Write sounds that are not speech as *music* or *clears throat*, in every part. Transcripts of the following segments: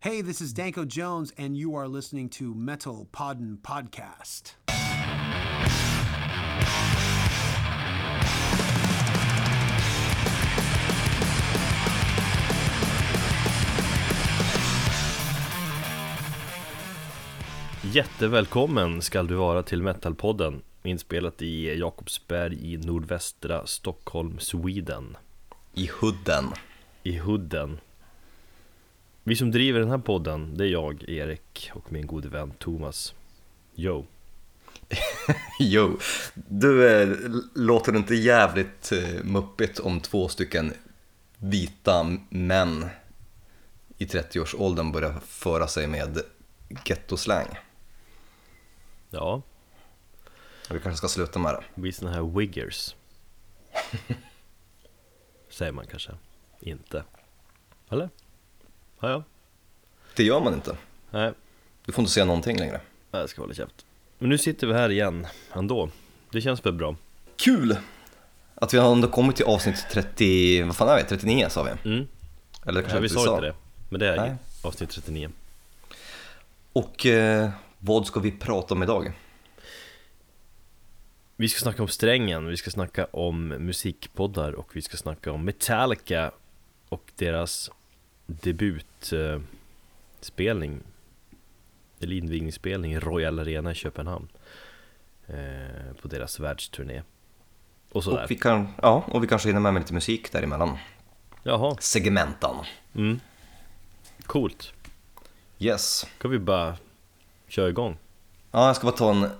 Hey, this is Danko Jones, and you are listening to Metal Podden Podcast. Jättevälkommen ska du vara till Metalpodden Inspelat i Jakobsberg i nordvästra Stockholm, Sweden I hudden. I Hudden Vi som driver den här podden, det är jag, Erik och min gode vän Thomas. Yo. *laughs* Jo, du eh, låter inte jävligt eh, muppigt om två stycken vita män i 30-årsåldern börjar föra sig med gettoslang? Ja, Vi kanske ska sluta med det. vi är såna här wiggers. *laughs* Säger man kanske. Inte. Eller? Ja, ja, Det gör man inte. nej, Du får inte säga någonting längre. jag ska hålla käft Men nu sitter vi här igen ändå Det känns väl bra Kul! Att vi har ändå kommit till avsnitt 30, vad fan är vi? 39 sa vi? Mm, Eller kanske ja, vi sa inte det Men det är Nej. avsnitt 39 Och eh, vad ska vi prata om idag? Vi ska snacka om strängen, vi ska snacka om musikpoddar och vi ska snacka om Metallica och deras debutspelning eller invigningsspelning i Royal Arena i Köpenhamn eh, på deras världsturné och sådär. Och vi, kan, ja, och vi kanske hinner med, med lite musik däremellan. Jaha, Segmenten. mm. coolt. Yes. Kan vi bara köra igång? Ja, jag ska bara ta en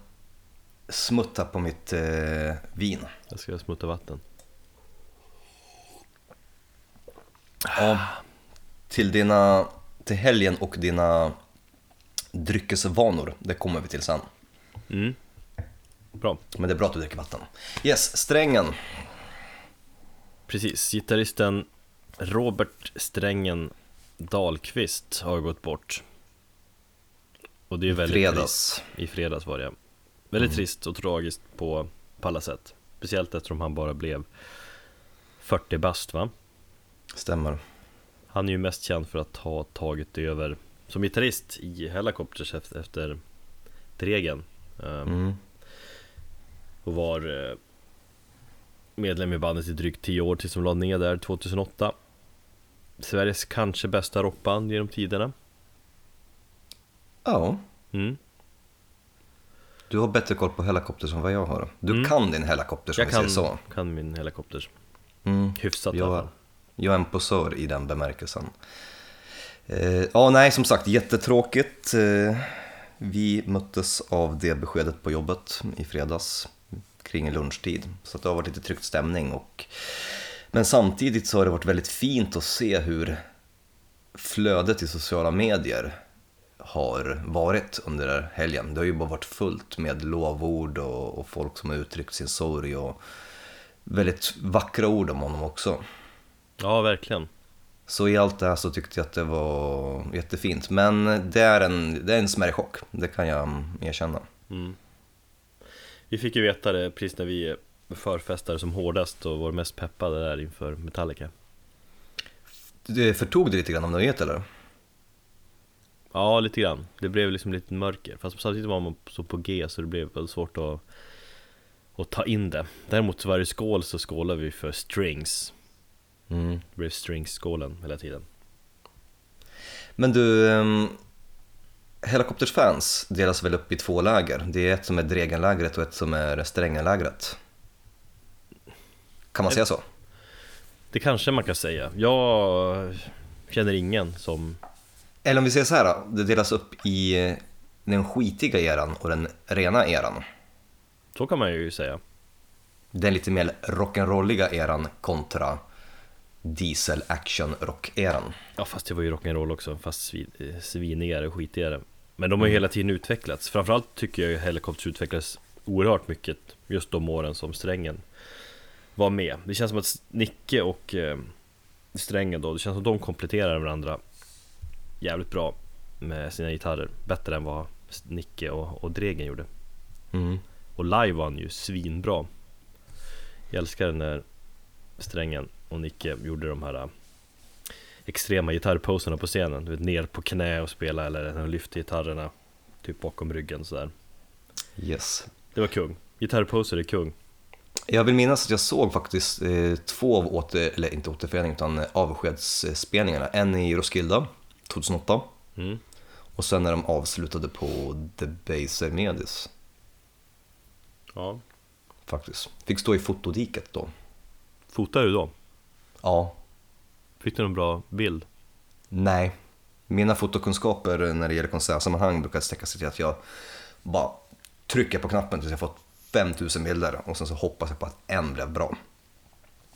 smutt här på mitt eh, vin. Jag ska smutta vatten. Ja, till dina, till helgen och dina dryckesvanor, det kommer vi till sen. Mm. Bra. Men det är bra att du dricker vatten. Yes, strängen. Precis, gitarristen Robert Strängen Dahlqvist har gått bort Och det är väldigt Fredags. trist I fredags var det Väldigt trist och tragiskt på, på alla sätt Speciellt eftersom han bara blev 40 bast va? Stämmer. Han är ju mest känd för att ha tagit över som gitarrist i Hellacopters efter, Dregen Ehm, Mm. Och var eh, medlem i bandet i drygt 10 år tills de lade ner där 2008 Sveriges kanske bästa rockband genom tiderna Ja, mm. du har bättre koll på helikopter än vad jag har. Du Mm. kan din helikopter som Jag vi kan, säger så. kan min Hellacopters Mm. Hyfsat i alla Jag, fall jag är en posör i den bemärkelsen. Eh, ja, nej, som sagt, jättetråkigt. Eh, vi möttes av det beskedet på jobbet i fredags kring lunchtid. Så att det har varit lite tryckt stämning. Och, men samtidigt så har det varit väldigt fint att se hur flödet i sociala medier har varit under helgen. Det har ju bara varit fullt med lovord och, och folk som har uttryckt sin sorg och väldigt vackra ord om honom också. Ja, verkligen Så i allt det här så tyckte jag att det var jättefint. Men det är en, det är en smärre chock, det kan jag erkänna. mm. Vi fick ju veta det precis när vi förfestade som hårdast och var mest peppade där inför Metallica Det förtog det lite grann om du vet eller? Ja, lite grann. Det blev liksom lite mörker. Fast samtidigt var man så på G så det blev väldigt svårt att, att ta in det. Däremot varje skål så skålar vi för strings. Mm. Det blev strings-skålen hela tiden. Men du, um, Helikopters fans delas väl upp i två läger? Det är ett som är Dregenlägret och ett som är Strängenlägret. Kan man säga så? Det kanske man kan säga. Jag känner ingen som... Eller om vi säger så här då, det delas upp i den skitiga eran och den rena eran. Så kan man ju säga. Den lite mer rock'n'rolliga eran kontra diesel action rock-eran. Ja, fast det var ju rock'n'roll också. Fast svin, eh, svinigare och skitigare. Men de har ju hela tiden utvecklats. Framförallt tycker jag ju Helicopters utvecklades oerhört mycket just de åren som Strängen var med. Det känns som att Nicke och eh, Strängen då, det känns som att de kompletterar varandra jävligt bra med sina gitarrer. Bättre än vad Nicke och, och Dregen gjorde. Mm. Och live var han ju svinbra. Jag älskar när Strängen och Nicke gjorde de här extrema gitarrposerna på scenen. Du vet, ner på knä och spela eller när de lyfter gitarrerna typ bakom ryggen sådär. Yes. Det var kung. Gitarrposer är kung. Jag vill minnas att jag såg faktiskt eh, två av åter, eller inte återförening utan eh, avskedsspelningarna. En i Roskilde 2008 Mm. och sen när de avslutade på Debaser Medis Ja. faktiskt. Fick stå i fotodiket då. Fotade du då? Ja, Fick du någon bra bild? nej. Mina fotokunskaper när det gäller konsertsammanhang brukar sträcka sig till att jag bara trycker på knappen tills jag fått 5000 bilder och sen så hoppas jag på att en blev bra.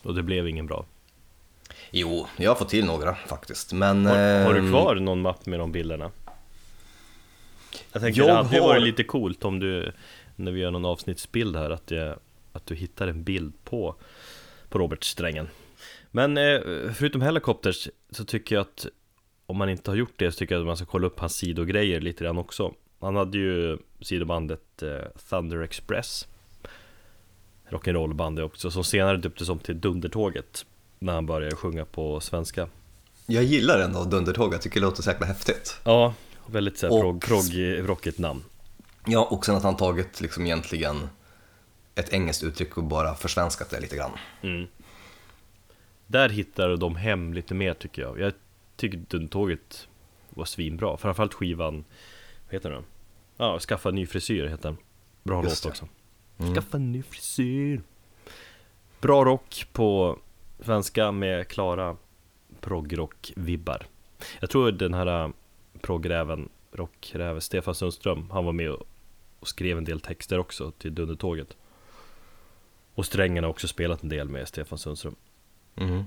Och det blev ingen bra. Jo, jag har fått till några faktiskt, men... Har, har du ehm, kvar någon mapp med de bilderna? Jag tänker Jag det hade har- varit lite coolt om du När vi gör någon avsnittsbild här att, jag, att du hittar en bild på På Robert-strängen. Men eh, förutom Helicopters så tycker jag att Om man inte har gjort det så tycker jag att man ska kolla upp hans sidogrejer lite grann också. Han hade ju sidobandet eh, Thunder Express. Rock'n'roll-bandet också som senare döptes om till Dundertåget När han började sjunga på svenska. Jag gillar ändå Dundertåg, jag tycker det låter så jäkla häftigt. Ja, väldigt såhär prog, prog, rockigt namn. Ja, och sen att han tagit liksom egentligen ett engelskt uttryck och bara försvenskat det lite grann. mm. Där hittar de hem lite mer tycker jag Jag tycker Dundtåget var svinbra Framförallt skivan, vad heter den? Ja, Skaffa ny frisyr heter den Bra Just låt också Mm. Skaffa ny frisyr Bra rock på svenska med klara progrock-vibbar Jag tror den här äh, proggräven, rockräven Stefan Sundström Han var med och och skrev en del texter också till Dundertåget Och Strängen har också spelat en del med Stefan Sundström Mhm.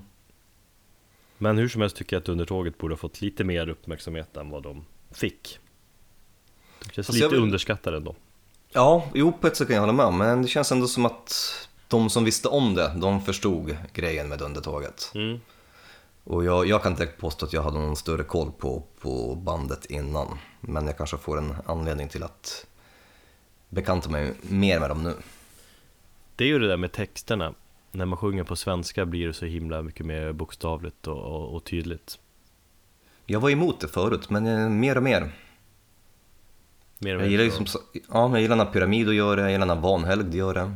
Men hur som helst tycker jag att Dundertåget borde ha fått lite mer uppmärksamhet än vad de fick De känns Fast lite vill- underskattade ändå Ja, jo på ett sätt kan jag hålla med men det känns ändå som att de som visste om det, de förstod grejen med Dundertåget. mm. Och jag, jag kan inte påstå att jag hade någon större koll på, på bandet innan, men jag kanske får en anledning till att bekanta mig mer med dem nu. Det är ju det där med texterna När man sjunger på svenska blir det så himla mycket mer bokstavligt och, och, och tydligt Jag var emot det förut, men eh, mer och mer. Mer och Jag mer gillar, ju så- som, sa- ja, jag gillar när Pyramid gör det, jag gillar när Vanhelgd gör det.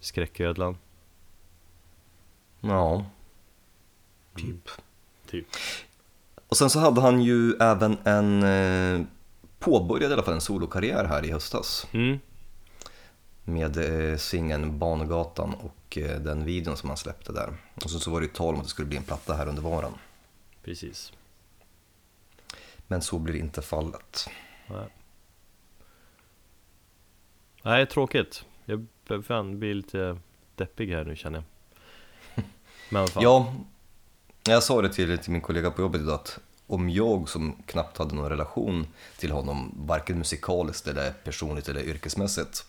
Skräcködlan Ja, typ. Typ Och sen så hade han ju även en, eh, påbörjade i alla fall en solokarriär här i höstas. mm. Med eh, singeln Bangatan och eh, den videon som han släppte där. Och sen så var det ju tal om att det skulle bli en platta här under våren. Precis Men så blir inte fallet. Nej, Nej tråkigt Jag fan blir lite deppig här nu känner jag *laughs* Men fan. Ja, jag sa det till, till min kollega på jobbet idag att om jag som knappt hade någon relation till honom, varken musikaliskt eller personligt eller yrkesmässigt.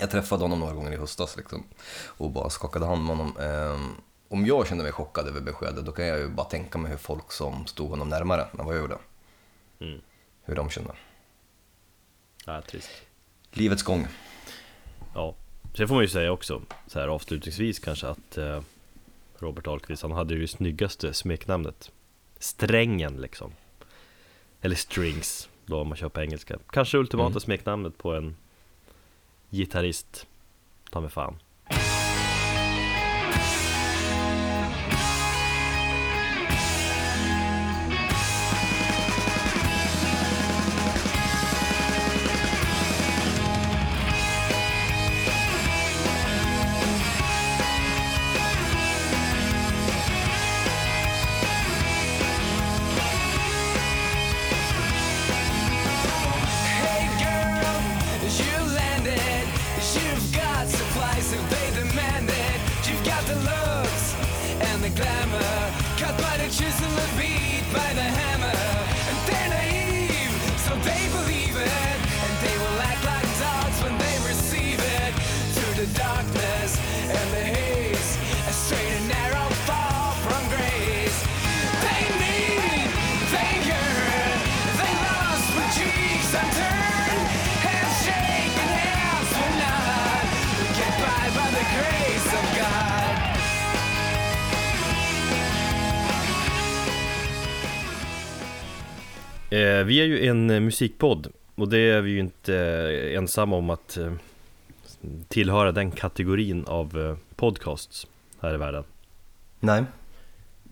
Jag träffade honom några gånger i höstas liksom, och bara skakade hand med honom. Ehm, om jag kände mig chockad över beskedet, då kan jag ju bara tänka mig hur folk som stod honom närmare än vad jag gjorde, mm. hur de kände. ja, trist Livets gång. Ja, sen får man ju säga också så här avslutningsvis kanske att eh, Robert Ahlqvist, han hade ju det snyggaste smeknamnet Strängen liksom Eller Strings, då om man kör på engelska Kanske ultimata Mm. smeknamnet på en gitarrist. Ta mig fan. The looks and the glamour. Cut by the chisel and beat by the hammer. Vi är ju en eh, musikpodd och det är vi ju inte eh, ensamma om att eh, tillhöra den kategorin av eh, podcasts här i världen. Nej,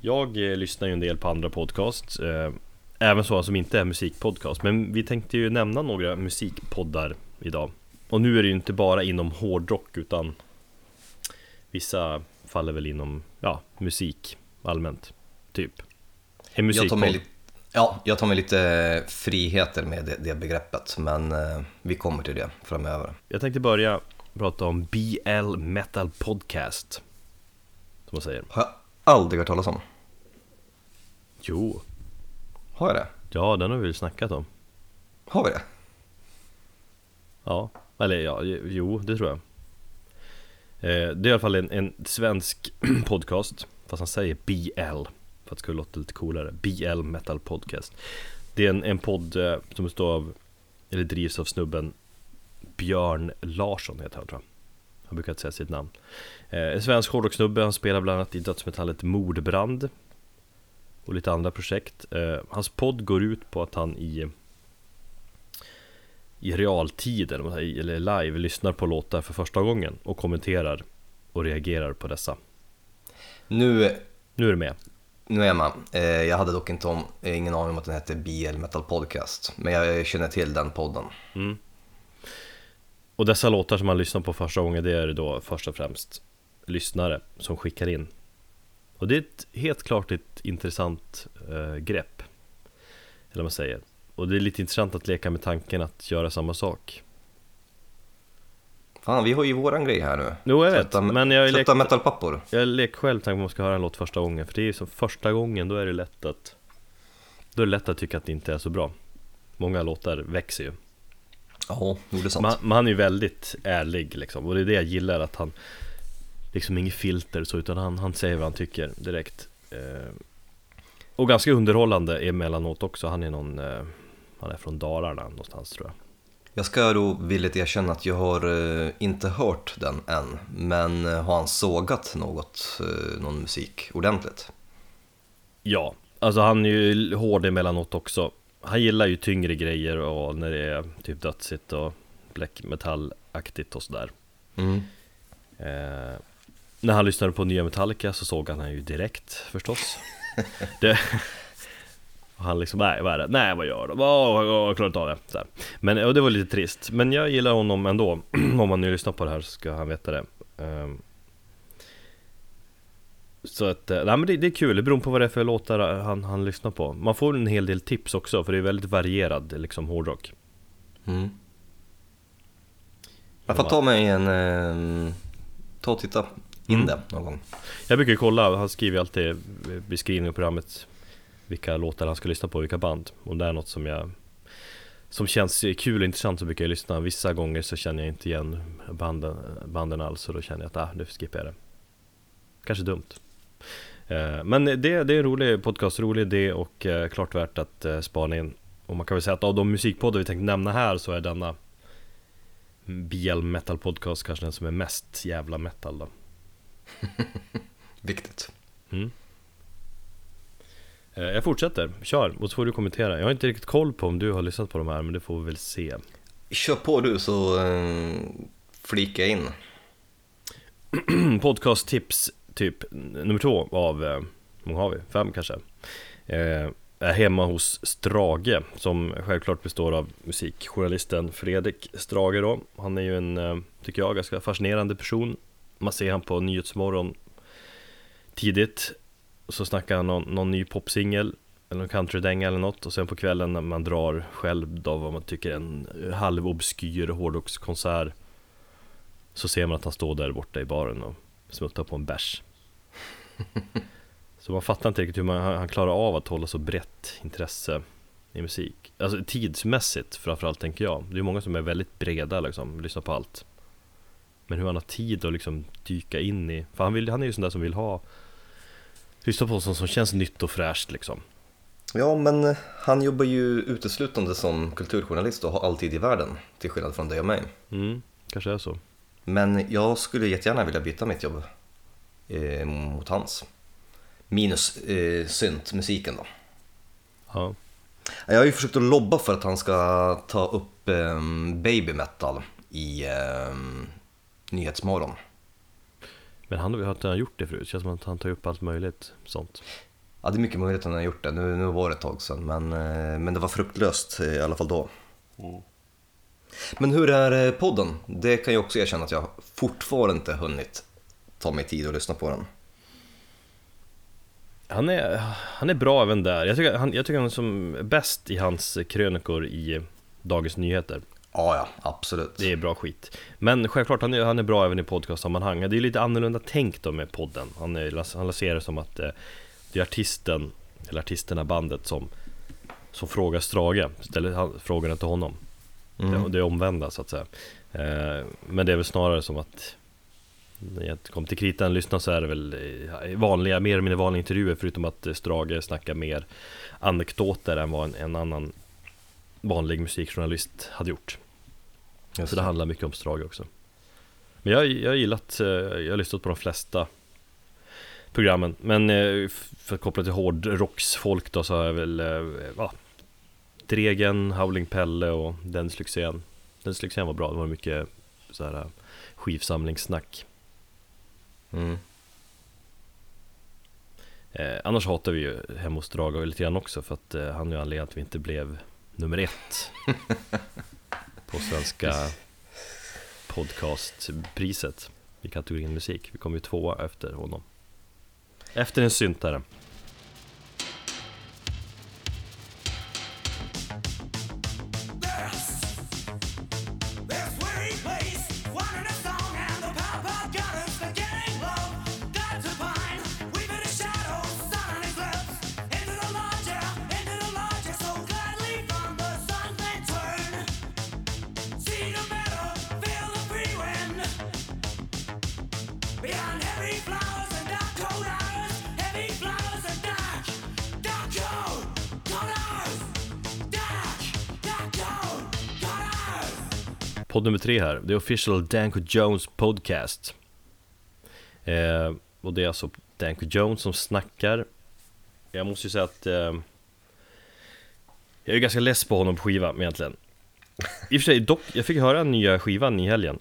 Jag eh, lyssnar ju en del på andra podcasts, eh, även sådana som inte är musikpodcast. Men vi tänkte ju nämna några musikpoddar idag. Och nu är det ju inte bara inom hårdrock utan vissa faller väl inom, ja, musik allmänt, typ. En musikpodd. Ja, jag tar mig lite friheter med det, det begreppet, men eh, vi kommer till det framöver. Jag tänkte börja prata om BL Metal Podcast. Som man säger. Har jag aldrig hört talas om. Jo, Har jag det? ja den har vi väl snackat om. Har vi det? Ja, eller ja, jo, det tror jag. Eh, det är i alla fall en, en svensk *clears throat* podcast, fast han säger BL, för att det ska låta lite coolare. BL Metal Podcast. Det är en, en podd eh, som består av, eller drivs av snubben Björn Larsson heter han tror jag. Han brukar inte säga sitt namn. Eh, en svensk hårdrockssnubbe, han spelar bland annat i dödsmetallet Mordbrand och lite andra projekt. Eh, hans podd går ut på att han i i realtid eller live lyssnar på låtar för första gången och kommenterar och reagerar på dessa. Nu, Nu är du med nu är jag. Eh, jag hade dock inte om, eh, ingen aning om att den hette BL Metal Podcast, men jag känner till den podden. Mm. Och dessa låtar som man lyssnar på första gången det är då först och främst lyssnare som skickar in. Och det är ett, helt klart ett intressant eh, grepp. Eller vad man säger. Och det är lite intressant att leka med tanken att göra samma sak. Fan, vi har ju våran grej här nu. Jo, jag vet, Trötta, men jag trötta lek- metalpappor. Jag leker själv tanken att man ska höra en låt första gången För det är ju som första gången, då är det lätt att Då är det lätt att tycka att det inte är så bra Många låtar växer ju Ja, det är sant. Men men han är ju väldigt ärlig liksom Och det är det jag gillar att han Liksom inget filter så utan han, han säger vad han tycker direkt eh, Och ganska underhållande emellanåt också Han är någon eh, Han är från Dalarna någonstans tror jag Jag ska då villigt erkänna att jag har eh, inte hört den än, men eh, har han sågat något, eh, någon musik ordentligt? Ja, alltså han är ju hård emellanåt också Han gillar ju tyngre grejer och när det är typ dödsigt och black metal-aktigt och sådär Mm. eh, När han lyssnade på nya Metallica så såg han ju direkt förstås *laughs* det, och Han liksom, nej vad är det? Nej vad gör de? Åh, jag klarar inte av det så här. Men och det var lite trist Men jag gillar honom ändå *clears throat* Om man nu lyssnar på det här så ska han veta det Ehm, så att, eh, nej men det, det är kul, det beror på vad det är för låtar han, han lyssnar på Man får en hel del tips också, för det är väldigt varierad liksom hårdrock Mm. Jag får ta mig en, eh, ta och titta in Mm. det någon gång. Jag brukar kolla, han skriver alltid i beskrivningen av programmet Vilka låtar han ska lyssna på, vilka band. Om det är något som jag Som känns kul och intressant så brukar jag lyssna. Vissa gånger så känner jag inte igen banden, banden alls och då känner jag att ah, nu skippar jag det. Kanske dumt. Eh, Men det, det är en rolig podcast, rolig idé och eh, klart värt att eh, spana in. Och man kan väl säga att av de musikpoddar vi tänkte nämna här så är denna BL Metal Podcast kanske den som är mest jävla metal då. *laughs* Viktigt. Mm. Eh, Jag fortsätter, kör och så får du kommentera Jag har inte riktigt koll på om du har lyssnat på de här men det får vi väl se Kör på du så eh, flika in. *clears throat* Podcast-tips typ nummer två av, eh, hur många har vi? Fem kanske? Eh, är hemma hos Strage som självklart består av musikjournalisten Fredrik Strage då Han är ju en, eh, tycker jag, ganska fascinerande person Man ser han på Nyhetsmorgon tidigt Så snackar han någon, någon ny popsingel eller någon countrydänga eller något och sen på kvällen när man drar själv då vad man tycker en halvobskyr hårdrockskonsert Så ser man att han står där borta i baren och smuttar på en bärs. *laughs* Så man fattar inte riktigt hur man, han klarar av att hålla så brett intresse i musik. Alltså tidsmässigt framförallt tänker jag. Det är många som är väldigt breda liksom, lyssnar på allt. Men hur han har tid att liksom dyka in i För han, vill, han är ju sån där som vill ha Lyssna på sånt som känns nytt och fräscht liksom Ja, men han jobbar ju uteslutande som kulturjournalist och har alltid i världen, till skillnad från dig och mig. Mm, kanske är så Men jag skulle jättegärna vilja byta mitt jobb eh, mot hans. Minus eh, syntmusiken då. Ja Jag har ju försökt att lobba för att han ska ta upp eh, baby metal i eh, Nyhetsmorgon. Men han har han gjort det förut, det känns som att han tar upp allt möjligt sånt Ja, det är mycket möjligt att han har gjort det. Nu, nu var det ett tag sedan, men, eh, men det var fruktlöst i alla fall då. Men hur är eh, podden? Det kan jag också erkänna att jag fortfarande inte hunnit ta mig tid att lyssna på den. Han är, han är bra även där, jag tycker, han, jag tycker han är som bäst i hans krönikor i Dagens Nyheter Ja, ja, absolut. Det är bra skit. Men självklart, han är, han är bra även i podcastsammanhang Det är lite annorlunda tänkt då med podden. Han, är, han lanserar det som att eh, det är artisten, eller artisterna, bandet som Som frågar Strage, ställer han, frågorna till honom. Mm. det, det är omvända så att säga. Eh, Men det är väl snarare som att När jag kom till kritan lyssna så är det väl eh, vanliga, mer eller mindre vanliga intervjuer Förutom att Strage snackar mer anekdoter än vad en, en annan vanlig musikjournalist hade gjort Just Så det handlar mycket om Strage också. Men jag, jag har gillat, eh, jag har lyssnat på de flesta programmen. Men eh, för att koppla till hårdrocksfolk då så har jag väl, eh, va? Dregen, Howling Pelle och Dennis Lyxzén Dennis Lyxzén var bra, det var mycket så här eh, skivsamlingssnack. Mm. eh, Annars hatar vi ju hemma hos Drage lite grann också för att eh, han är ju anledningen att vi inte blev nummer ett *laughs* På svenska podcastpriset i kategorin musik. Vi kom ju tvåa efter honom. Efter en syntare. Podd nummer tre här, det är Official Danko Jones Podcast. Eh, Och det är alltså Danko Jones som snackar. Jag måste ju säga att eh, Jag är ganska less på honom på skiva egentligen. I och för sig, dock, jag fick höra nya skivan i helgen.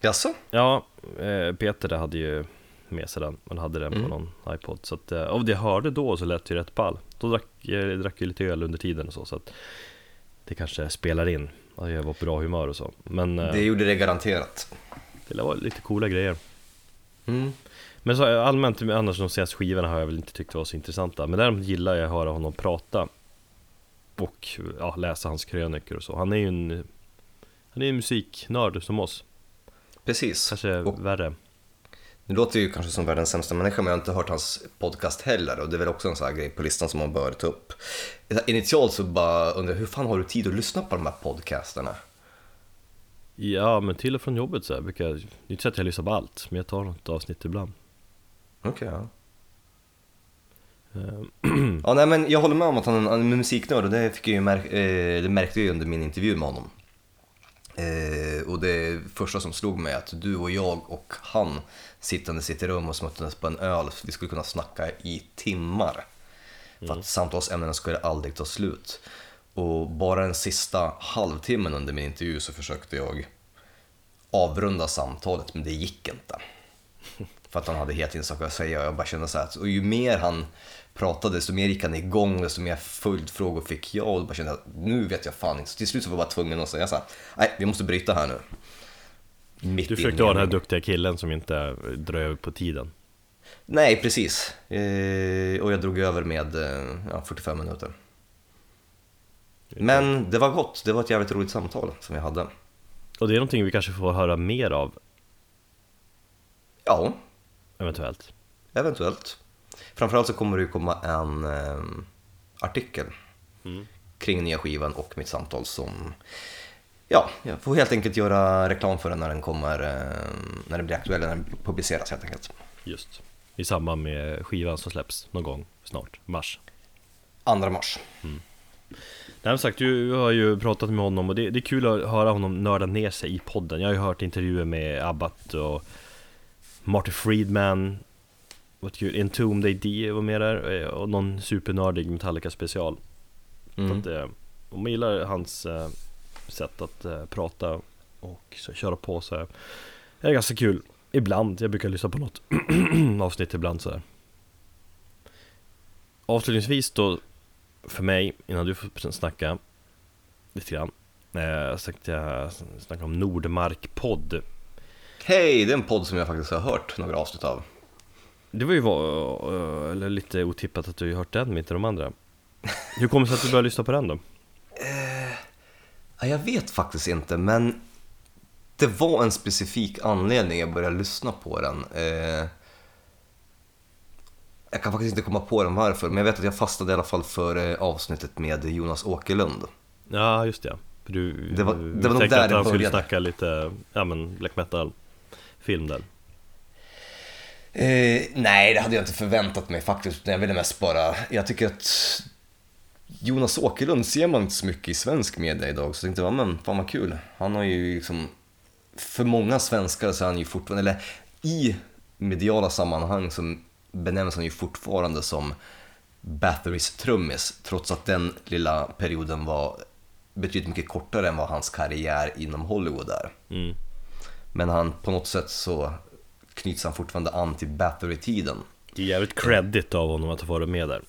Jaså? Ja, eh, Peter där hade ju med sig den Man hade den på någon iPod. Så att, eh, av det jag hörde då så lät det ju rätt ball Då drack jag drack ju lite öl under tiden och så så att Det kanske spelar in att jag var på bra humör och så. Men eh, Det gjorde det garanterat. det var lite coola grejer. Mm. Men så allmänt, annars de senaste skivorna har jag väl inte tyckt var så intressanta. Men däremot gillar jag att höra honom prata. Och ja, läsa hans krönikor och så. Han är ju en Han är en musiknörd som oss. Precis. Kanske Och värre Nu låter ju kanske som världens sämsta människa men jag har inte hört hans podcast heller och det är väl också en sån här grej på listan som man bör ta upp. Initialt så bara undrar hur fan har du tid att lyssna på de här podcasterna? Ja men till och från jobbet så här, brukar jag Det är inte så att jag lyssnar på allt Men jag tar något avsnitt ibland Okej, ja. Eh, Ja, nej men jag håller med om att han är en musiknörd och det, fick jag ju märk- eh, det märkte jag ju under min intervju med honom. Eh, och det första som slog mig är att du och jag och han sittandes i ett rum och smuttandes på en öl, vi skulle kunna snacka i timmar. För att samtalsämnena skulle aldrig ta slut. Och bara den sista halvtimmen under min intervju så försökte jag avrunda samtalet, men det gick inte. *laughs* För att han hade helt tiden saker att säga och jag bara kände så här att och ju mer han pratade desto mer gick han igång, desto mer följdfrågor fick jag och bara kände att nu vet jag fan inte. Så till slut så var jag bara tvungen att säga så här, nej vi måste bryta här nu. Mitt Du försökte vara den här duktiga killen som inte drar över på tiden Nej, precis. Eh, och jag drog över med eh, ja, 45 minuter. Men det var gott, det var ett jävligt roligt samtal som vi hade. Och det är någonting vi kanske får höra mer av Ja, Eventuellt eventuellt. Framförallt så kommer det ju komma en eh, artikel kring nya skivan och mitt samtal som Ja, jag får helt enkelt göra reklam för den när den kommer, eh, när den blir aktuell, när den publiceras helt enkelt. Just I samband med skivan som släpps någon gång snart, mars 2 mars. Nej men sagt, du har ju pratat med honom och det, det är kul att höra honom nörda ner sig i podden Jag har ju hört intervjuer med Abbat och Marty Friedman Vad kul, Entombed AD var med där eh, och någon supernördig Metallica special För att, eh, om man gillar hans eh, sätt att eh, prata och så, köra på så här, är det ganska kul. Ibland, jag brukar lyssna på något *clears throat* avsnitt ibland så här. Avslutningsvis då, för mig, innan du får snacka lite grann. Eh, så tänkte jag snacka om Nordmark-podd. Hej, det är en podd som jag faktiskt har hört några avsnitt av. Det var ju eh, eller lite otippat att du har hört den men inte de andra. Hur kommer det sig att du började lyssna på den då? Ja, jag vet faktiskt inte, men det var en specifik anledning jag började lyssna på den. Eh, jag kan faktiskt inte komma på den varför, men jag vet att jag fastnade i alla fall för eh, avsnittet med Jonas Åkerlund. Ja, just det. Du, Det var- det var nog där att han skulle snacka lite, ja men black metal film där. Eh, nej, det hade jag inte förväntat mig faktiskt. Jag ville mest bara... Jag tycker att Jonas Åkerlund ser man inte så mycket i svensk media idag. Så jag tänkte, ja, men fan vad kul. Han har ju liksom... För många svenskar så är han ju fortfarande... Eller i mediala sammanhang så benämns han ju fortfarande som Batherys trummis. Trots att den lilla perioden var betydligt mycket kortare än vad hans karriär inom Hollywood är. Mm. Men han, på något sätt så knyts han fortfarande an till Bathory-tiden. Det är jävligt credit av honom att ha varit med där.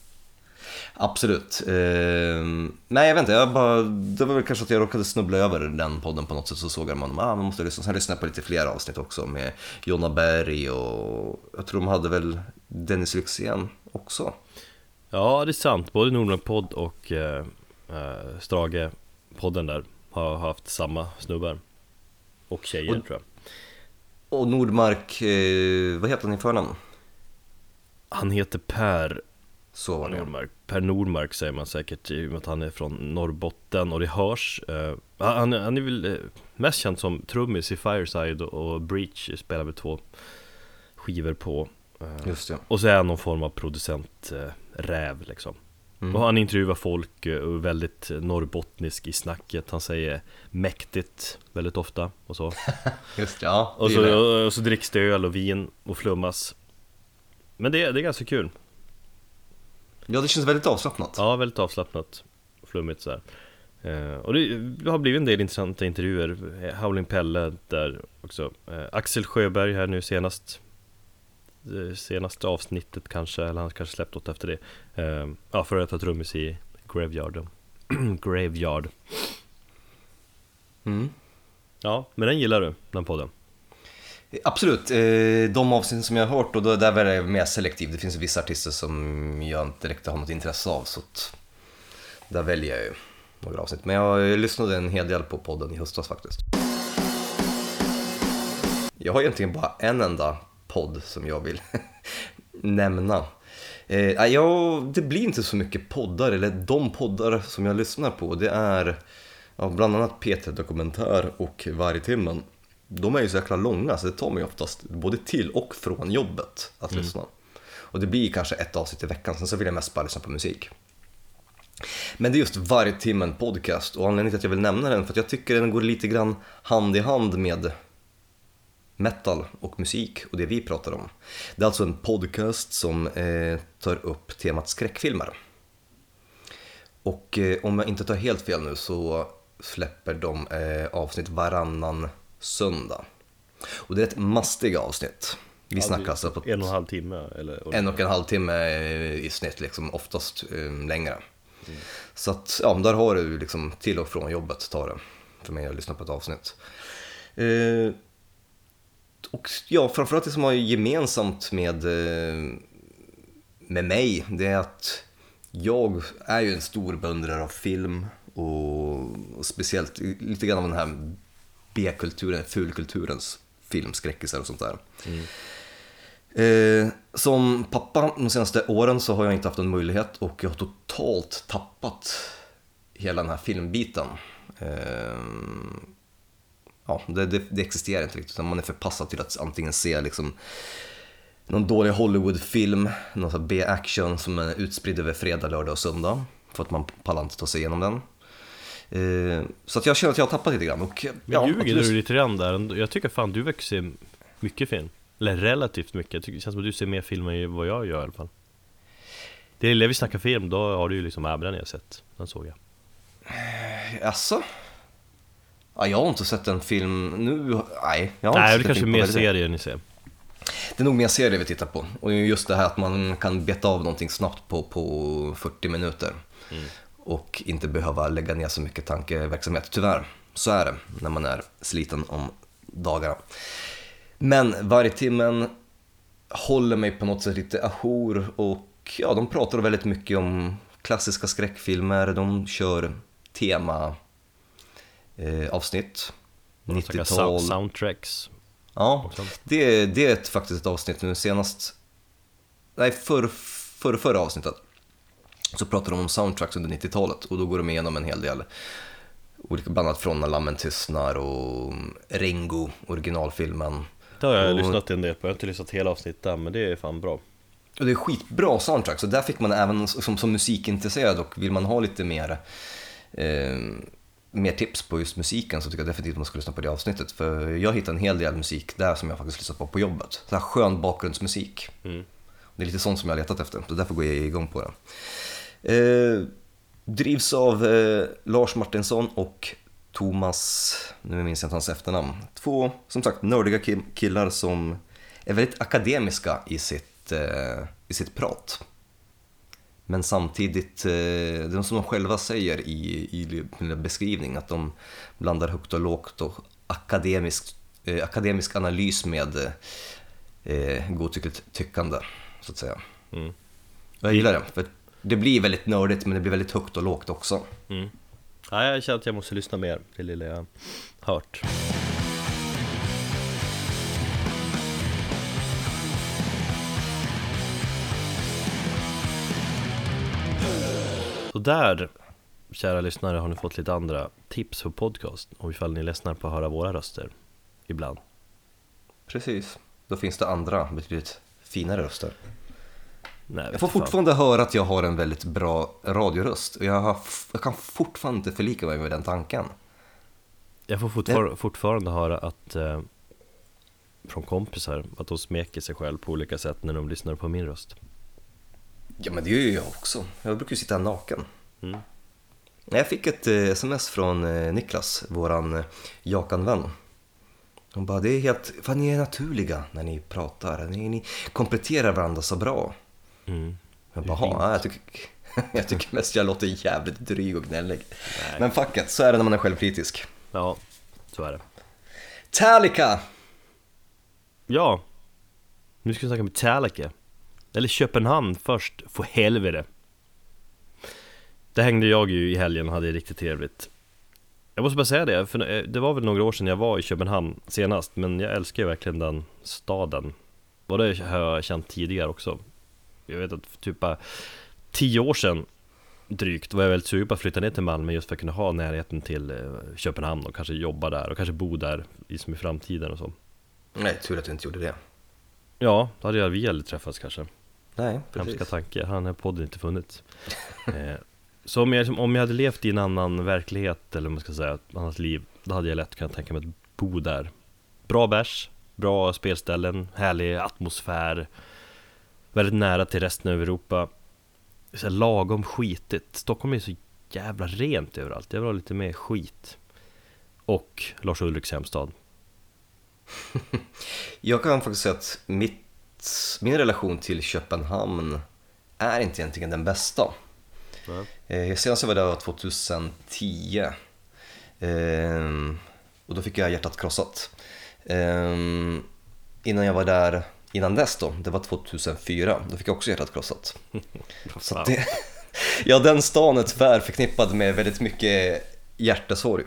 Absolut. Ehm, nej, jag vet inte. Jag bara, det var väl kanske att jag råkade snubbla över den podden på något sätt. Så såg jag man, ah, man måste lyssna. Sen lyssnade jag på lite fler avsnitt också med Jonna Berg och jag tror de hade väl Dennis Lyxzén också. Ja, det är sant. Både Nordmark-podd och eh, eh, Strage-podden där har haft samma snubbar. Och tjejer Och- tror jag. Och Nordmark, eh, vad heter han i förnamn? Han heter Per Så var det. Nordmark. Per Nordmark säger man säkert i och med att han är från Norrbotten och det hörs. Eh, han, han är väl eh, mest känd som trummis i Fireside och Breach spelar väl två skivor på. Eh, Just det. Och så är han någon form av producent eh, räv liksom. Mm. Och han intervjuar folk eh, och är väldigt norrbottnisk i snacket. Han säger mäktigt väldigt ofta och så. *laughs* Just det, ja. Och det så, och så dricks det öl och vin och flummas. Men det, det är ganska kul. ja, det känns väldigt avslappnat. Ja, väldigt avslappnat och flummigt så här. Eh, och det, det har blivit en del intressanta intervjuer. Eh, Howling Pelle där också. Eh, Axel Sjöberg här nu senast. Det senaste avsnittet kanske, eller han kanske släppt något efter det. Eh, ja, före detta trummis i Graveyard. *clears throat* Graveyard. Mm. Ja, men den gillar du, den podden. Absolut, eh, de avsnitt som jag har hört och då, där är jag mer selektiv. Det finns vissa artister som jag inte direkt har något intresse av så att där väljer jag ju några avsnitt. Men jag lyssnade en hel del på podden i höstas faktiskt. Jag har egentligen bara en enda podd som jag vill *laughs* nämna. Eh, jag, det blir inte så mycket poddar, eller de poddar som jag lyssnar på det är ja, bland annat P3 Dokumentär och Vargtimmen. De är ju så jäkla långa så det tar mig oftast både till och från jobbet att lyssna. Och det blir kanske ett avsnitt i veckan, sen så vill jag mest bara lyssna på musik. Men det är just Vargtimmen podcast och anledningen till att jag vill nämna den för att jag tycker den går lite grann hand i hand med metal och musik och det vi pratar om. Det är alltså en podcast som eh, tar upp temat skräckfilmer. Och eh, om jag inte tar helt fel nu så släpper de eh, avsnitt varannan söndag. Och det är ett mastiga avsnitt. Vi snackar alltså på En och en halv timme eller? en och en halv timme i snitt, liksom, oftast eh, längre. Så att, ja, där har du liksom till och från jobbet tar det för mig att lyssna på ett avsnitt. Eh, och ja, framförallt det som har gemensamt med, eh, med mig, det är att jag är ju en stor beundrare av film och, och speciellt lite grann av den här B-kulturen, fulkulturens filmskräckisar och sånt där. Eh, som pappa de senaste åren så har jag inte haft en möjlighet och jag har totalt tappat hela den här filmbiten. Eh, ja, det, det, det existerar inte riktigt utan man är förpassad till att antingen se liksom någon dålig Hollywoodfilm, någon B-action som är utspridd över fredag, lördag och söndag för att man pallar inte ta sig igenom den. Eh, så att jag känner att jag har tappat lite grann. Och, Men ljuger du lite grann där? Jag tycker fan du verkar se mycket film. Eller relativt mycket. Det känns som att du ser mer film än vad jag gör i alla fall. Det lilla vi snackar film, då har du ju liksom, men den jag sett. Den såg jag. Jaså? Ja, jag har inte sett en film nu. Nej, jag har Nej, inte det kanske är mer serier ni ser. Det är nog mer serier vi tittar på. Och just det här att man kan beta av någonting snabbt på, på 40 minuter. Och inte behöva lägga ner så mycket tankeverksamhet. Tyvärr, så är det när man är sliten om dagarna. Men Vargtimmen håller mig på något sätt lite ajour och ja, de pratar väldigt mycket om klassiska skräckfilmer. De kör tema eh, avsnitt. De snackar 90-tal. sound- soundtracks. Ja, det, det är ett, faktiskt ett avsnitt nu senast, nej för, för, förra avsnittet så pratar de om soundtracks under 90-talet och då går de igenom en hel del olika, bland annat från När lammen tystnar och Ringo, originalfilmen. Det har jag Och- lyssnat en del på, jag har inte lyssnat hela avsnittet men det är fan bra. Och det är skitbra soundtrack, så där fick man även som, som musikintresserad och vill man ha lite mer, eh, mer tips på just musiken så tycker jag definitivt man ska lyssna på det avsnittet. För jag hittade en hel del musik där som jag faktiskt lyssnat på på jobbet. Så här skön bakgrundsmusik. Mm. Det är lite sånt som jag har letat efter, så därför går jag igång på det. Eh, drivs av eh, Lars Martinsson och Thomas, nu minns jag inte hans efternamn. Två, som sagt, nördiga ki- killar som är väldigt akademiska i sitt, eh, i sitt prat. Men samtidigt, eh, det är som de själva säger i, i beskrivning, att de blandar högt och lågt och akademisk, eh, akademisk analys med eh, godtyckligt tyckande, så att säga. Mm. Jag gillar det, för det blir väldigt nördigt men det blir väldigt högt och lågt också. Mm. Ja, jag känner att jag måste lyssna mer, det lilla jag hört. Där, kära lyssnare, har ni fått lite andra tips för podcast och ifall ni ledsnar på att höra våra röster ibland. Precis. Då finns det andra betydligt finare röster. Nej, Jag får fan. fortfarande höra att jag har en väldigt bra radioröst och jag, har, jag kan fortfarande inte förlika mig med den tanken. Jag får fortfar- fortfarande höra att eh, från kompisar att de smeker sig själv på olika sätt när de lyssnar på min röst. Ja men det gör ju jag också. Jag brukar ju sitta naken. Mm. Jag fick ett eh, sms från eh, Niklas, våran eh, Jakan-vän. Hon bara, det är helt, fan ni är naturliga när ni pratar, ni, ni kompletterar varandra så bra. Mm. Jag bara, är "Jaha, ja, jag tycker, *laughs* jag tycker mest jag låter jävligt dryg och gnällig. Men fuck it, så är det när man är självkritisk. Ja, så är det. Metallica! Ja, nu ska vi snacka Metallica. Eller Köpenhamn först, för helvete. Det hängde jag ju i helgen och hade riktigt trevligt. Jag måste bara säga det, för eh, det var väl några år sedan jag var i Köpenhamn senast, men jag älskar ju verkligen den staden. Och det har jag känt tidigare också. Jag vet att för typ bara tio år sedan drygt var jag väldigt sugen på att flytta ner till Malmö just för att kunna ha närheten till eh, Köpenhamn och kanske jobba där och kanske bo där i, som i framtiden och så. Nej, tur att du inte gjorde det. Ja, då hade jag vi aldrig träffats kanske. Nej, Hemska precis. tanke, han har podden inte funnits. *laughs* eh, så om jag, om jag hade levt i en annan verklighet, eller vad man ska säga, ett annat liv, då hade jag lätt kunnat tänka mig att bo där. Bra bärs, bra spelställen, härlig atmosfär, väldigt nära till resten av Europa. Så här lagom skitigt. Stockholm är så jävla rent överallt, jag vill ha lite mer skit. Och Lars Ulriks hemstad. *laughs* Jag kan faktiskt säga att mitt, min relation till Köpenhamn är inte egentligen den bästa. Eh, senast jag var där var 2010. Ehm, och då fick jag hjärtat krossat. Ehm, innan jag var där, innan dess då, det var 2004, då fick jag också hjärtat krossat. *laughs* Så det, *laughs* ja, den stan är tyvärr förknippad med väldigt mycket hjärtesorg.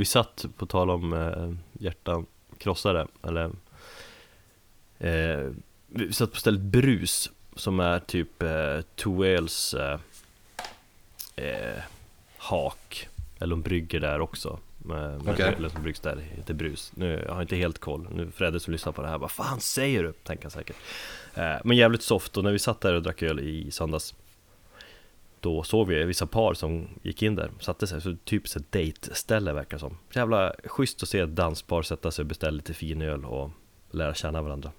Vi satt, på tal om eh, hjärtan krossade, eller eh, Vi satt på stället Brus Som är typ eh, Toels eh, eh, Hak Eller de brygger där också. Men men Okej. ölen som bryggs där heter Brus. Nu jag har inte helt koll, nu Fredde som lyssnar på det här Vad fan säger du? Tänker han säkert. Eh, Men jävligt soft. Och när vi satt där och drack öl i söndags då såg vi vissa par som gick in där, satte sig, så typ så ett dejtställe verkar som Jävla schysst att se ett danspar sätta sig och beställa lite fin öl och lära känna varandra.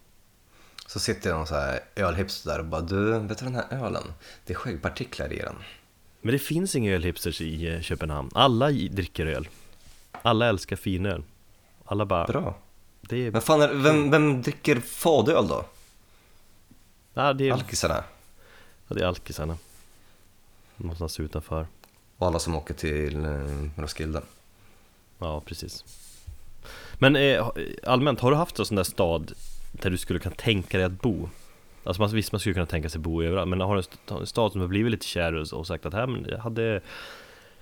Så sitter någon så här ölhipster där och bara du, vet du den här ölen? Det är skäggpartiklar i den. Men det finns inga ölhipsters i eh, Köpenhamn. Alla dricker öl. Alla älskar finöl. Alla bara, Bra. det är, Men fan, är, vem, vem dricker fadöl då? ja, det är, Alkisarna? ja, det är alkisarna. Någonstans utanför. Och alla som åker till eh, Roskilde? Ja, precis. Men eh, allmänt, har du haft en sån där stad där du skulle kunna tänka dig att bo? Alltså man, visst, man skulle kunna tänka sig bo överallt, men har du en st- en stad som har blivit lite kär och- sagt att här, men hade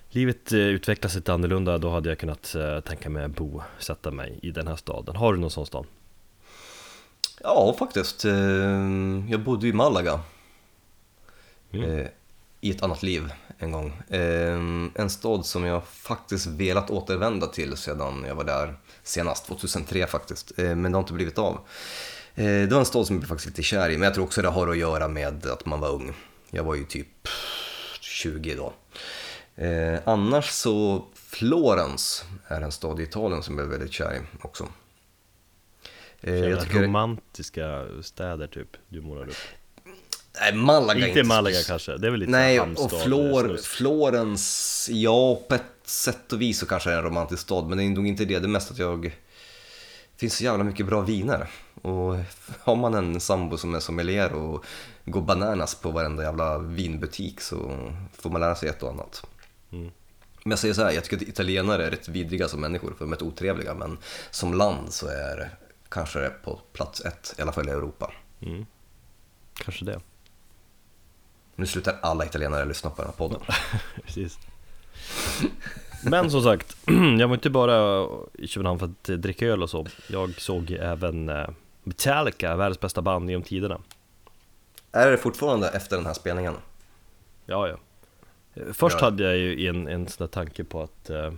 livet eh, utvecklats lite annorlunda, då hade jag kunnat eh, tänka mig att bo, sätta mig i den här staden. Har du någon sån stad? Ja, faktiskt. Eh, Jag bodde i Malaga. Mm. I ett annat liv en gång. Eh, En stad som jag faktiskt velat återvända till sedan jag var där senast, 2003 faktiskt. Eh, Men det har inte blivit av. Eh, Det var en stad som jag blev faktiskt lite kär i, men jag tror också det har att göra med att man var ung. Jag var ju typ 20 då. Annars så Florens är en stad i Italien som jag är väldigt kär i också. Jag tycker, romantiska städer typ, du målar upp. Nej, Malaga är Inte Malaga kanske, det är väl lite Nej, och Flor. Florens, ja på ett sätt och vis så kanske det är en romantisk stad, men det är nog inte det. Det är mest att jag... Det finns så jävla mycket bra viner. Och har man en sambo som är sommelier och går bananas på varenda jävla vinbutik så får man lära sig ett och annat. Mm. Men jag säger så här, jag tycker att italienare är rätt vidriga som människor, för de är rätt otrevliga, men som land så är kanske det på plats ett, i alla fall i Europa. Mm. Kanske det. Nu slutar alla italienare lyssna på den här podden. *laughs* Precis. Men som sagt, *clears throat* jag var inte bara i Köpenhamn för att dricka öl och så. Jag såg även eh, Metallica, världens bästa band genom tiderna. Är det fortfarande efter den här spelningen? Ja, ja. Först Ja. hade jag ju en, en sån där tanke på att eh,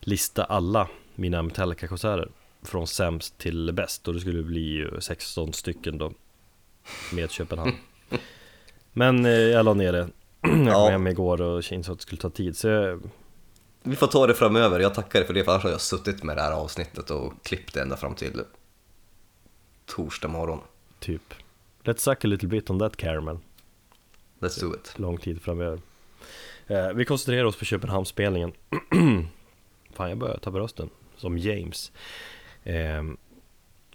lista alla mina Metallica-konserter från sämst till bäst och det skulle bli ju 16 stycken då med Köpenhamn. *laughs* Men eh, jag la ner det. *clears throat* Jag kom Ja. hem igår och insåg att det skulle ta tid så jag, Vi får ta det framöver, jag tackar dig för det för annars har jag suttit med det här avsnittet och klippt det ända fram till torsdag morgon. typ Let's suck a little bit on that caramel Let's do it. Lång tid framöver eh, Vi koncentrerar oss på Köpenhamnsspelningen *clears throat* Fan jag börjar ta på rösten Som James eh,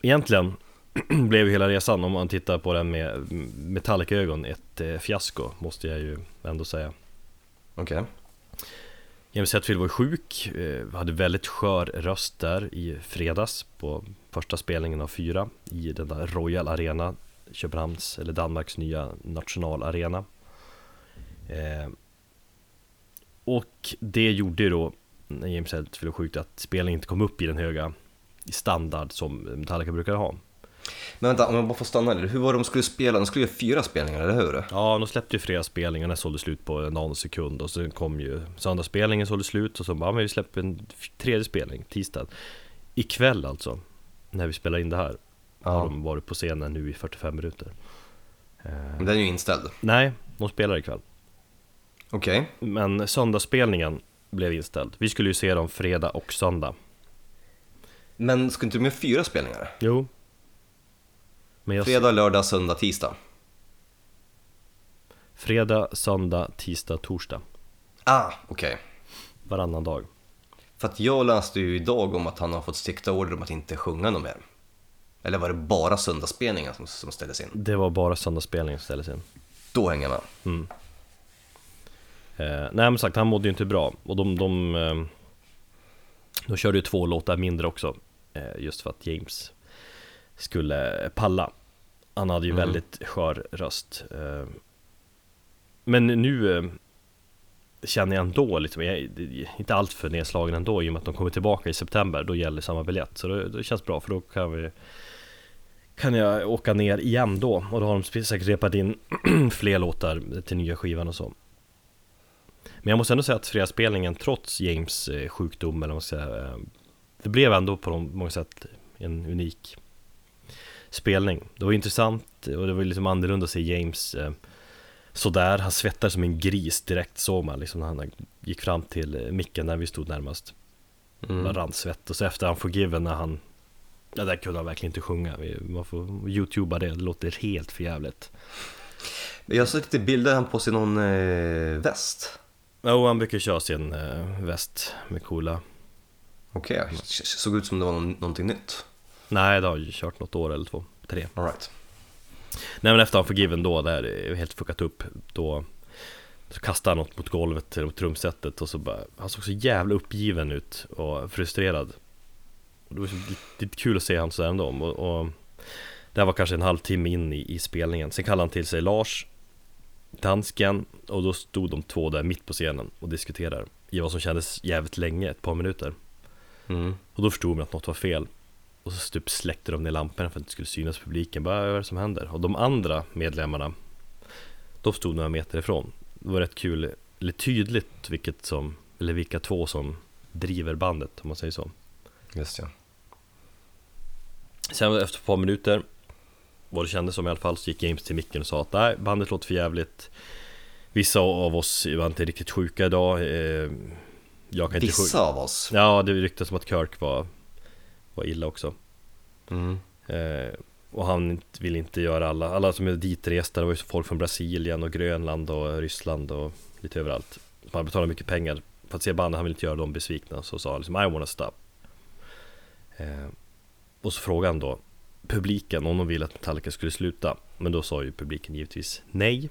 Egentligen *clears throat* blev hela resan om man tittar på den med Metallica-ögon ett eh, fiasko måste jag ju ändå säga Okej. James Hetfield var ju sjuk, eh, hade väldigt skör röst där i fredags på första spelningen av fyra i den där Royal Arena, Köpenhamns eller Danmarks nya nationalarena. Eh, och det gjorde ju då, när James Hetfield var sjuk, att spelningen inte kom upp i den höga standard som Metallica brukar ha. Men vänta, om jag bara får stanna där. Hur var det de skulle spela? De skulle göra fyra spelningar, eller hur? Ja, de släppte ju fredagsspelningarna, sålde slut på en sekund och sen kom ju söndagsspelningen sålde slut och så bara, men vi släpper en tredje spelning, tisdag. Ikväll alltså, när vi spelar in det här, har Ja. de varit på scenen nu i 45 minuter. Eh, Men den är ju inställd. nej, de spelar ikväll. Okej. Men söndagsspelningen blev inställd. Vi skulle ju se dem fredag och söndag. Men ska inte de göra fyra spelningar? Jo. Men jag Fredag, lördag, söndag, tisdag. fredag, söndag, tisdag, torsdag. Ah, okej. Varannan dag. För att jag läste ju idag om att han har fått strikta order om att inte sjunga något mer. Eller var det bara söndagsspelningen som, som ställdes in? Det var bara söndagsspelningen som ställdes in. Då hänger jag med. Mm. Eh, nej men sagt, han mådde ju inte bra och de, de, eh, de körde ju två låtar mindre också eh, Just för att James skulle palla. Han hade ju Mm. väldigt skör röst. Eh, Men nu eh, känner jag ändå liksom, jag är inte allt för nedslagen ändå i och med att de kommer tillbaka i september. Då gäller samma biljett, så det, det känns bra för då kan vi kan jag åka ner igen då. Och då har de säkert repat in *clears throat* fler låtar till nya skivan och så. Men jag måste ändå säga att fredagsspelningen trots James eh, sjukdom eller vad man ska säga Det blev ändå på många sätt en unik spelning Det var intressant och det var liksom annorlunda att se James eh, Sådär, han svettade som en gris direkt såg man liksom när han gick fram till eh, micken när vi stod närmast Mm. mm. rann svett och så efter Unforgiven när han Ja, där kunde han verkligen inte sjunga. Man får youtuba det, det låter helt förjävligt. Jag såg lite bilder han på sig någon eh, väst. Jo, han brukar köra sin eh, väst med coola. Okej, okay. såg ut som det var någon, någonting nytt. Nej, det har ju kört något år eller två, tre. All right. Nej men efter Unforgiven då, där är helt fuckat upp Då så kastade han något mot golvet till trumsetet och så bara Han såg så jävla uppgiven ut och frustrerad och Det var lite, kul att se han så ändå och, och Det här var kanske en halvtimme in i, i spelningen Sen kallade han till sig Lars Dansken och då stod de två där mitt på scenen och diskuterade I vad som kändes jävligt länge, ett par minuter Mm. och då förstod man att något var fel Och så typ släckte de ner lamporna för att det skulle synas publiken Bara, vad är det som händer? Och de andra medlemmarna De stod några meter ifrån Det var rätt kul, eller tydligt vilket som Eller vilka två som driver bandet om man säger så Just ja. Sen efter ett par minuter Vad det kändes som i alla fall så gick James till micken och sa att nej, bandet låter för jävligt Vissa av oss var inte riktigt sjuka idag eh, Jag kan inte sjuka Vissa av oss. Ja, det ryktas som att Kirk var, var illa också Mm. Eh, och han vill inte göra alla, alla som är ditresta, det var ju folk från Brasilien och Grönland och Ryssland och lite överallt. Man betalar mycket pengar för att se bandet, han vill inte göra dem besvikna, så sa han liksom I wanna stop. Eh, och så frågade han då publiken om de ville att Metallica skulle sluta, men då sa ju publiken givetvis nej.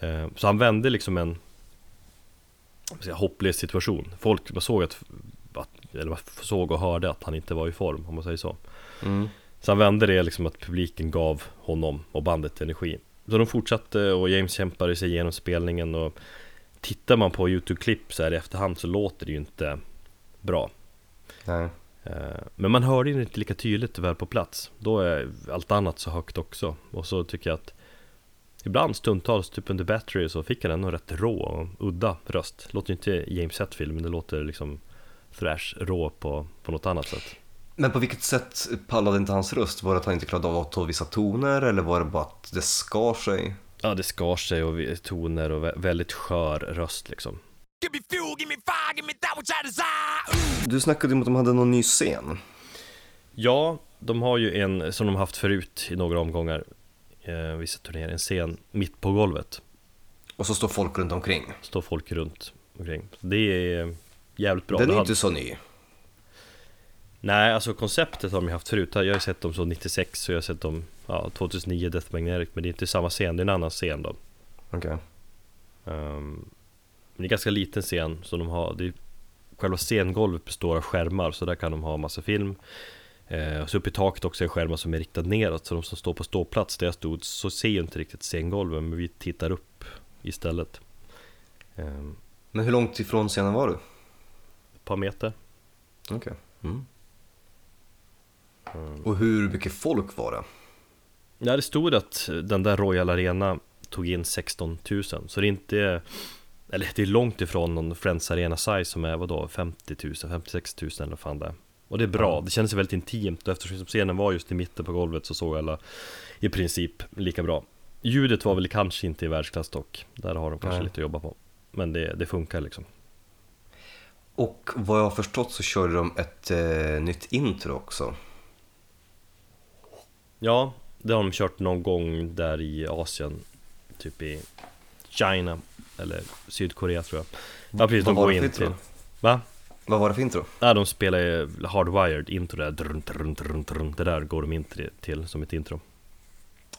Eh, så han vände liksom en säga, hopplös situation. Folk man såg att, eller såg och hörde att han inte var i form om man säger så. Mm. Så han vände det liksom att publiken gav honom och bandet energi. Så de fortsatte och James kämpade sig igenom spelningen och tittar man på YouTube-klipp så här i efterhand så låter det ju inte bra. Nej. Eh, Men man hörde det inte lika tydligt väl på plats. Då är allt annat så högt också. Och så tycker jag att ibland stundtals, typ under Battery så fick han ändå rätt rå och udda röst. Låter ju inte James Hetfield men det låter liksom thrash rå på, på något annat sätt. Men på vilket sätt pallade inte hans röst? Var det att han inte klarade av att ta vissa toner eller var det bara att det skar sig? Ja, det skar sig och toner och vä- väldigt skör röst liksom. Du snackade om att de hade någon ny scen. Ja, de har ju en som de haft förut i några omgångar, eh, vissa turnéer, en scen mitt på golvet. Och så står folk runt omkring. Står folk runt omkring. Det är jävligt bra. Den Det är hade- inte så ny. Nej, alltså konceptet har de haft förut. Jag har sett dem så 96 och jag har sett dem ja, 2009 Death Magnetic, men det är inte samma scen, det är en annan scen då. Okej. Ehm, men det är en ganska liten scen som de har. Det är, själva scengolvet består av skärmar så där kan de ha massa film. Eh, och så uppe i taket också är skärmar som är riktade neråt så de som står på ståplats där jag stod så ser ju inte riktigt scengolven men vi tittar upp istället. Ehm, Men hur långt ifrån scenen var du? Par meter. Okej. Mm. Och hur mycket folk var det? Ja det stod att den där Royal Arena tog in 16 000 så det är inte Eller det är långt ifrån någon Friends Arena size som är vadå 50 000, 56 000 eller fan det. Och det är bra, Ja. det kändes väldigt intimt och eftersom scenen var just i mitten på golvet så såg alla i princip lika bra. Ljudet var väl kanske inte i världsklass dock, där har de kanske Nej. lite att jobba på. Men det, det funkar liksom. Och vad jag har förstått så körde de ett eh, nytt intro också. Ja, det har de kört någon gång där i Asien Typ i China Eller Sydkorea tror jag Ja precis, de Vad var går in till Va? Vad var det för intro? Ja, de spelar ju Hardwired intro där drun, drun, drun, drun. Det där går de in till, som ett intro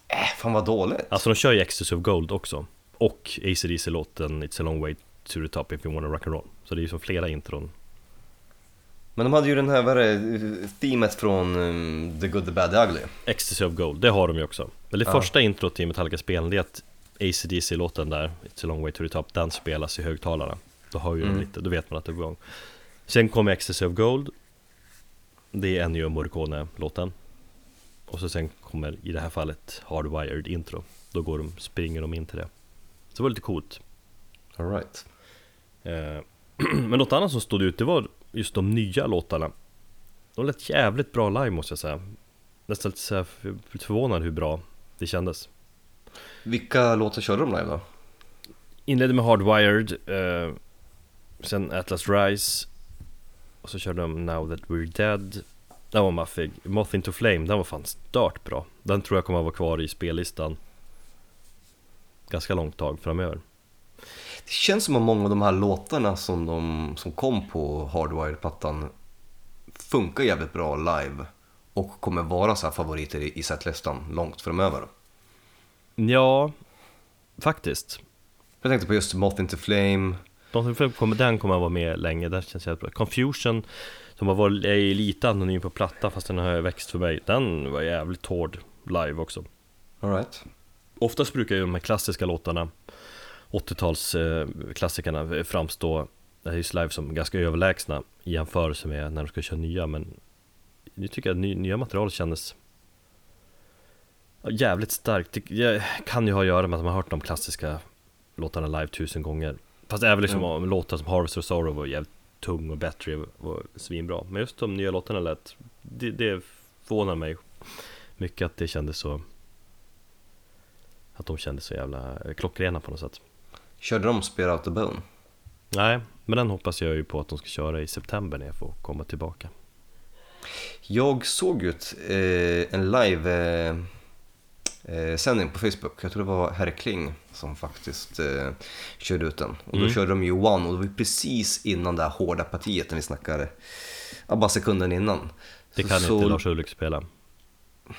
Äh, fan vad dåligt. Alltså de kör ju Excess of Gold också Och AC/DC-låten It's a long way to the top if you wanna rock and roll. Så det är ju som flera intron. Men de hade ju den här, vad är det, teamet från um, The Good, The Bad, The Ugly. Ecstasy of Gold, det har de ju också. Men det Ja. första introt till Metallica-spelen det är att AC/DC-låten där It's a long way to the top, den spelas i högtalarna. Då hör ju Mm. lite, då vet man att det är på gång Sen kommer Ecstasy of Gold. Det är Ennio Morricone-låten. Och så sen kommer i det här fallet Hardwired intro. Då går de, springer de in till det. Så det var lite coolt. All right. Eh, *clears throat* Men något annat som stod ut, det var just de nya låtarna. De lät jävligt bra live måste jag säga. Nästan lite förvånad hur bra det kändes. Vilka låtar körde de live då? Inledde med Hardwired eh, Sen Atlas Rise Och så körde de Now That We're Dead. Den var maffig. Moth Into Flame, den var fan stört bra. Den tror jag kommer att vara kvar i spellistan Ganska långt tag framöver Det känns som att många av de här låtarna som, de, som kom på Hardwired-plattan funkar jävligt bra live och kommer vara så här favoriter i, i setlistan långt framöver. Ja, faktiskt. Jag tänkte på just Moth Into Flame, De som kommer, den kommer att vara med länge, den känns jävligt bra. Confusion Som har varit, lite anonym på platta fast den har växt för mig. Den var jävligt hård live också. Alright. Oftast brukar ju de här klassiska låtarna 80-tals eh, klassikerna framstå just live som ganska överlägsna i jämförelse med när de ska köra nya men nu tycker jag att ny, nya material kändes jävligt starkt. Det kan ju ha att göra med att man har hört de klassiska låtarna live tusen gånger. Fast även liksom om låtar som Harvester of Sorrow var jävligt tung och Battery var svinbra. Men just de nya låtarna lät, det, det förvånar mig mycket att det kändes så att de kändes så jävla eh, klockrena på något sätt. Körde de Spear Out The Bone? Nej, men den hoppas jag ju på att de ska köra i september när jag får komma tillbaka. Jag såg ju ett, eh, en live eh, eh, sändning på Facebook, jag tror det var Herr Kling som faktiskt eh, körde ut den. Och då Mm. körde de ju One och det var precis innan det här hårda partiet när vi snackade, ja, bara sekunden innan. Det kan Så- inte Lars Ulrik spela. *laughs*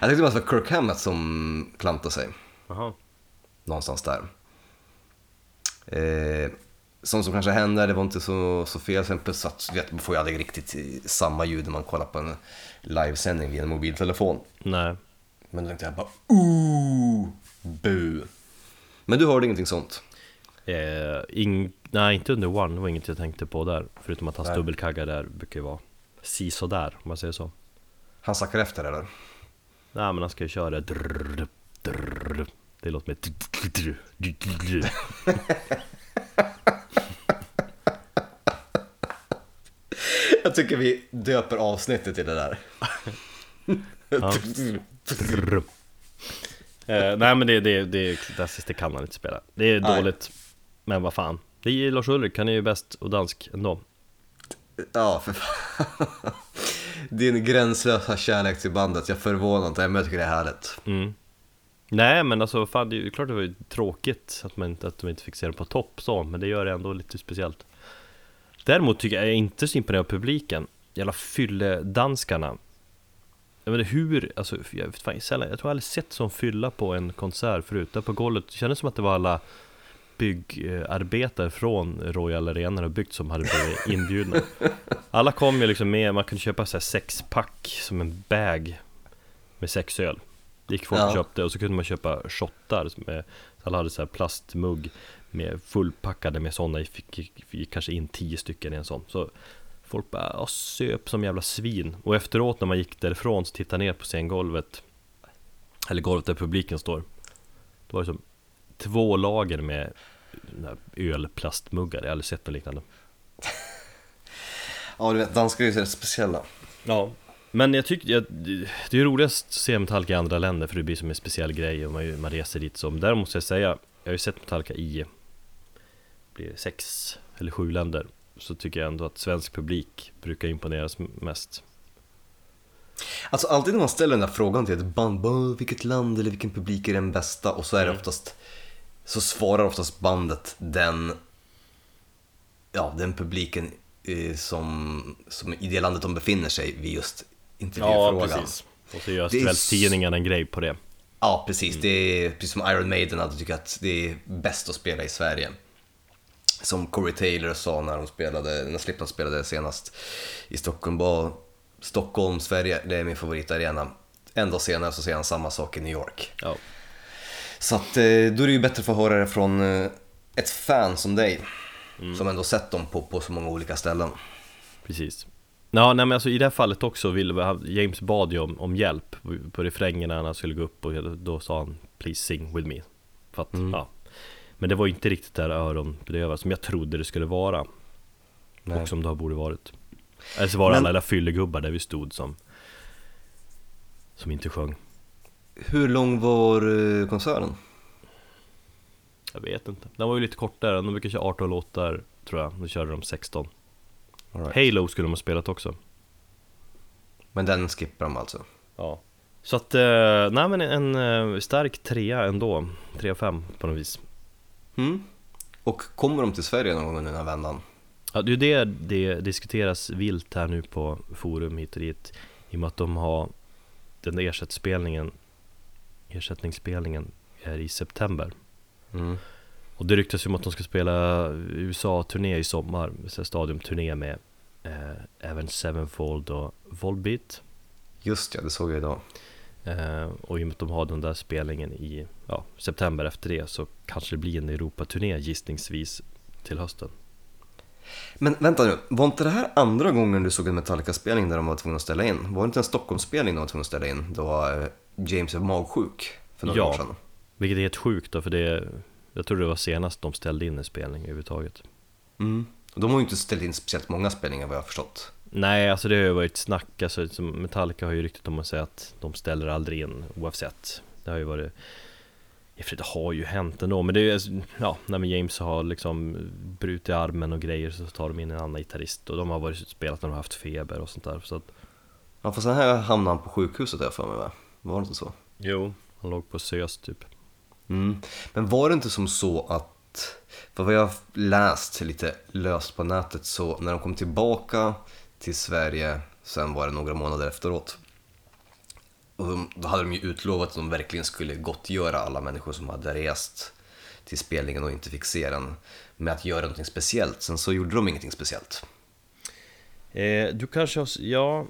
Jag tyckte det var Kirk Hammett som klantade sig. Jaha. någonstans där. Eh, sånt som kanske hände, det var inte så, så fel. Sen plus att vet, man får ju aldrig riktigt samma ljud när man kollar på en livesändning via en mobiltelefon. Nej, Men då tänkte jag bara ooh, bu. Men du hörde ingenting sånt? eh, ing, nej inte under One, det var inget jag tänkte på där. Förutom att hans Nej. dubbelkaggar där brukar ju vara si där om man säger så. Han sackar efter eller? Nej men han ska ju köra drrrr, drrrr. Det låter drrrr. Jag tycker vi döper avsnittet till det där. Ja. Eh, nej men det, det, det är klassiskt, det kan han inte spela. Det är Nej. dåligt. Men vad fan. Det är Lars Ulrik, han är ju bäst och dansk ändå. Ja, för fan. Din gränslösa kärlek till bandet, jag är förvånad, men jag tycker det är härligt. Mm. Nej men alltså fan det är ju klart det var ju tråkigt att, man inte, att de inte fick se dem på topp så Men det gör det ändå lite speciellt. Däremot tycker jag, jag är inte så imponerad av publiken Jävla fylledanskarna. Jag vet inte hur, alltså jag, vet fan, sällan, jag tror jag aldrig sett sån fylla på en konsert förut. Där på golvet, det kändes som att det var alla byggarbetare från Royal Arena och byggt som hade blivit inbjudna. Alla kom ju liksom med, man kunde köpa så här som en bag med sex öl gick folk och Ja. köpte och så kunde man köpa shottar med, alla hade så här plastmugg med fullpackade med sådana, fick, gick, gick kanske in tio stycken i en sån. Så folk bara söp som jävla svin. Och efteråt när man gick därifrån så tittade ner på scengolvet Eller golvet där publiken står Det var som två lager med ölplastmuggar, jag har aldrig sett något liknande. *laughs* Ja, du vet, danskar är ju så speciella. Ja Men jag tycker, jag, det är roligast att se Metallica i andra länder för det blir som en speciell grej och man, man reser dit som Däremot måste jag säga, jag har ju sett Metallica i blir sex eller sju länder Så tycker jag ändå att svensk publik brukar imponeras mest Alltså alltid när man ställer den där frågan till ett band, vilket land eller vilken publik är den bästa? Och så är det Mm. oftast, så svarar oftast bandet den, ja den publiken eh, som, som i det landet de befinner sig vid just intervjufrågan. Och så gör kvällstidningen en grej på det Ja, precis. Det är precis som Iron Maiden hade tyckt att det är bäst att spela i Sverige. Som Corey Taylor sa när de spelade, när Slipknot spelade senast i Stockholm. Bara, Stockholm, Sverige, det är min favoritarena. En dag senare så säger han samma sak i New York. Ja, Så att eh, då är det ju bättre att få höra det från eh, ett fan som dig. Som ändå sett dem på, på så många olika ställen. precis Ja, nej men alltså i det här fallet också ville James bad ju om, om hjälp på refrängerna när han skulle gå upp och då sa han Please sing with me. För att, Mm. ja. Men det var inte riktigt där öronbedövare som jag trodde det skulle vara. Nej. Och som det borde varit. Eller så var det Men- alla jävla fyllegubbar där vi stod som Som inte sjöng. Hur lång var eh, konserten? Jag vet inte. Den var ju lite kortare, de brukar köra 18 låtar tror jag. Nu körde de 16 All right. Halo skulle de ha spelat också. Men den skippar de alltså. Ja. Så att, eh, nej men en eh, stark trea ändå. 3-5 på något vis. Mm. Och kommer de till Sverige någon gång den här vändan? Ja, det är det det diskuteras vilt här nu på forum hit och dit I och med att de har den där ersättningsspelningen Ersättningsspelningen är i september Mm. Och det ryktas ju om att de ska spela USA-turné i sommar Stadiumturné med eh, även Sevenfold och Volbeat Just ja, det såg jag idag. eh, Och i och med att de har den där spelningen i ja, september efter det Så kanske det blir en Europaturné gissningsvis till hösten Men vänta nu, var inte det här andra gången du såg en Metallica-spelning där de var tvungna att ställa in? Var det inte en Stockholmsspelning de var tvungna att ställa in då eh, James är magsjuk för några Ja. år sedan? Vilket är helt sjukt då, för det Jag tror det var senast de ställde in en spelning överhuvudtaget Mm. Och de har ju inte ställt in speciellt många spelningar vad jag har förstått. Nej, alltså det har ju varit snack, alltså Metallica har ju ryktet om att säga att de ställer aldrig in oavsett Det har ju varit i och för det har ju hänt ändå, men det är ju, ja, när James har liksom brutit armen och grejer så tar de in en annan gitarrist och de har varit spelat när de har haft feber och sånt där så att Ja, fast sen här hamnade han på sjukhuset jag för mig va? Var det inte så? Jo, han låg på SÖS typ Mm. Men var det inte som så att, för vad jag har läst lite löst på nätet så när de kom tillbaka till Sverige, sen var det några månader efteråt, och då hade de ju utlovat att de verkligen skulle gottgöra alla människor som hade rest till spelningen och inte fick se den med att göra någonting speciellt. Sen så gjorde de ingenting speciellt. eh, Du kanske har, ja,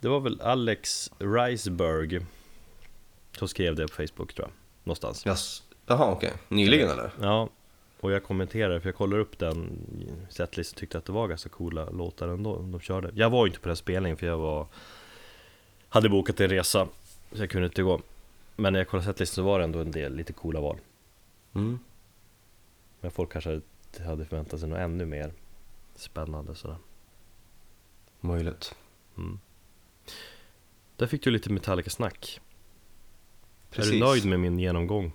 det var väl Alex Reisberg som skrev det på Facebook tror jag, någonstans Jas- Jaha, okej. Nyligen eller? Ja, och jag kommenterade för jag kollade upp den setlist och tyckte att det var ganska coola låtar ändå de körde Jag var ju inte på den spelningen för jag var Hade bokat en resa Så jag kunde inte gå Men när jag kollade setlistan så var det ändå en del lite coola val Mm. Men folk kanske hade förväntat sig något ännu mer Spännande sådär Möjligt. mm. Där fick du lite Metallica-snack Är Precis. du nöjd med min genomgång?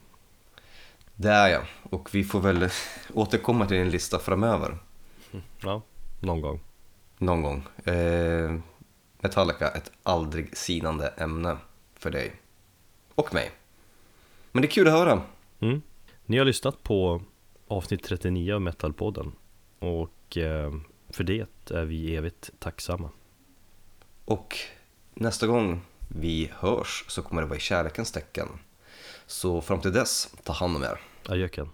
Det är jag. Och vi får väl *laughs* återkomma till en lista framöver. Ja, någon gång Någon gång. Eh, Metallica, ett aldrig sinande ämne för dig. Och mig. Men det är kul att höra. Mm. Ni har lyssnat på avsnitt 39 av Metalpodden och eh, för det är vi evigt tacksamma. Och nästa gång vi hörs så kommer det vara i kärlekens tecken. Så fram till dess, ta hand om er. Adjöken.